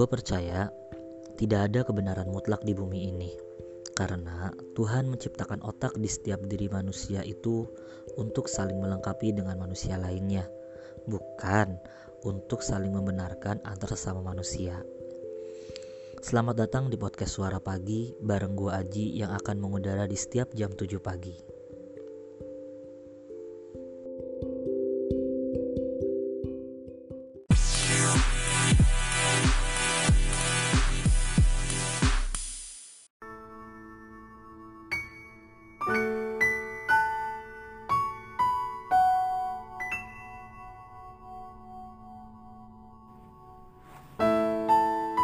Gue percaya tidak ada kebenaran mutlak di bumi ini, karena Tuhan menciptakan otak di setiap diri manusia itu untuk saling melengkapi dengan manusia lainnya, bukan untuk saling membenarkan antar sesama manusia. Selamat datang di podcast Suara Pagi bareng gue Aji yang akan mengudara di setiap jam 7 pagi.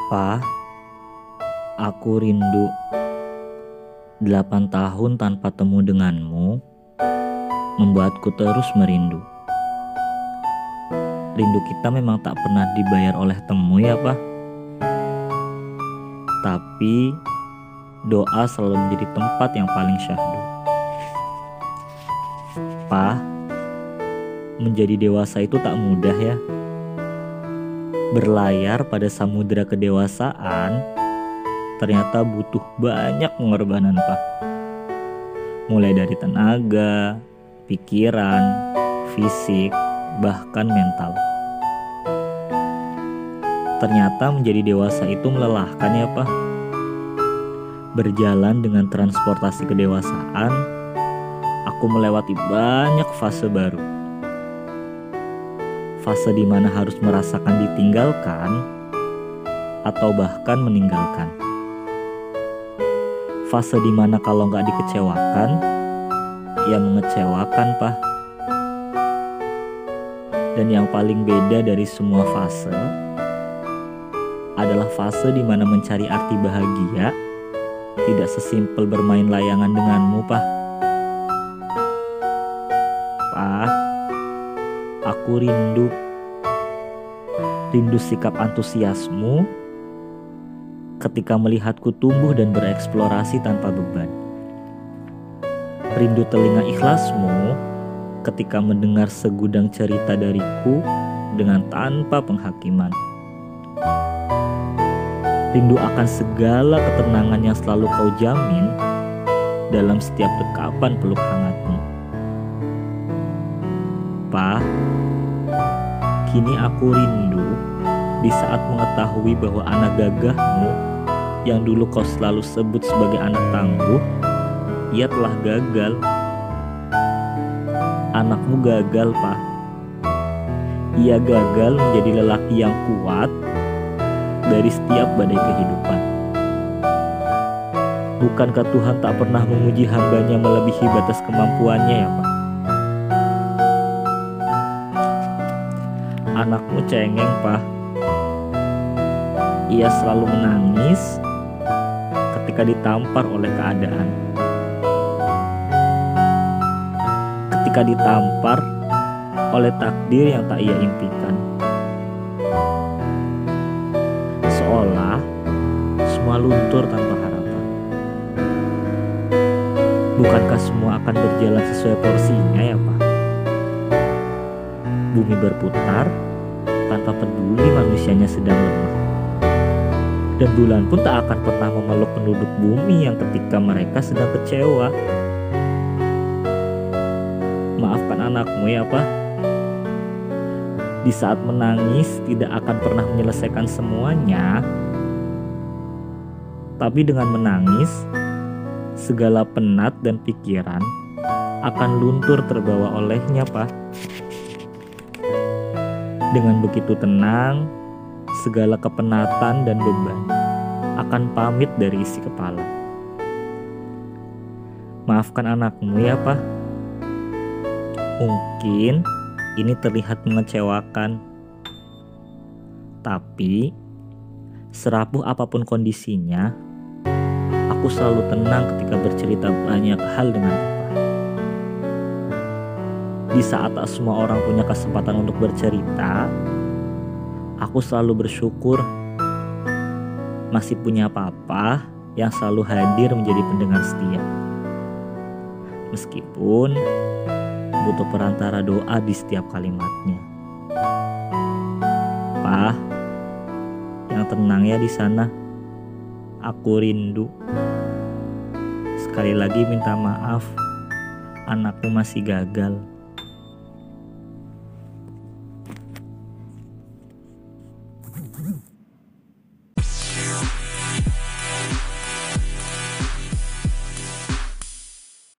Pa, aku rindu. Delapan tahun tanpa temu denganmu membuatku terus merindu. Rindu kita memang tak pernah dibayar oleh temu ya, Pa. Tapi doa selalu menjadi tempat yang paling syahdu. Pa, menjadi dewasa itu tak mudah ya berlayar pada samudera kedewasaan ternyata butuh banyak pengorbanan pak. Mulai dari tenaga pikiran fisik bahkan mental. Ternyata menjadi dewasa itu melelahkan ya pak. Berjalan dengan transportasi kedewasaan aku melewati banyak fase baru fase di mana harus merasakan ditinggalkan atau bahkan meninggalkan. Fase di mana kalau nggak dikecewakan, ya mengecewakan, Pak. Dan yang paling beda dari semua fase adalah fase di mana mencari arti bahagia tidak sesimpel bermain layangan denganmu, Pak. Aku rindu rindu sikap antusiasmu ketika melihatku tumbuh dan bereksplorasi tanpa beban. Rindu telinga ikhlasmu ketika mendengar segudang cerita dariku dengan tanpa penghakiman. Rindu akan segala ketenangan yang selalu kau jamin dalam setiap dekapan peluk hangatmu. Pa, kini aku rindu di saat mengetahui bahwa anak gagahmu yang dulu kau selalu sebut sebagai anak tangguh, ia telah gagal. Anakmu gagal, Pak. Ia gagal menjadi lelaki yang kuat dari setiap badai kehidupan. Bukankah Tuhan tak pernah menguji hambanya melebihi batas kemampuannya ya Pak? Anakmu cengeng Pak ia selalu menangis ketika ditampar oleh keadaan. Ketika ditampar oleh takdir yang tak ia impikan. Seolah semua luntur tanpa harapan. Bukankah semua akan berjalan sesuai porsinya ya Pak? Bumi berputar tanpa peduli manusianya sedang lemah dan bulan pun tak akan pernah memeluk penduduk bumi yang ketika mereka sedang kecewa. Maafkan anakmu ya Pak. Di saat menangis tidak akan pernah menyelesaikan semuanya. Tapi dengan menangis, segala penat dan pikiran akan luntur terbawa olehnya, Pak. Dengan begitu tenang, segala kepenatan dan beban akan pamit dari isi kepala. Maafkan anakmu ya, Pak. Mungkin ini terlihat mengecewakan. Tapi serapuh apa pun kondisinya, aku selalu tenang ketika bercerita banyak hal dengan. Di saat tak semua orang punya kesempatan untuk bercerita, aku selalu bersyukur masih punya papa yang selalu hadir menjadi pendengar setia. Meskipun butuh perantara doa di setiap kalimatnya. Pa, yang yang tenang ya di sana. Aku rindu. Sekali lagi minta maaf, anakku masih gagal.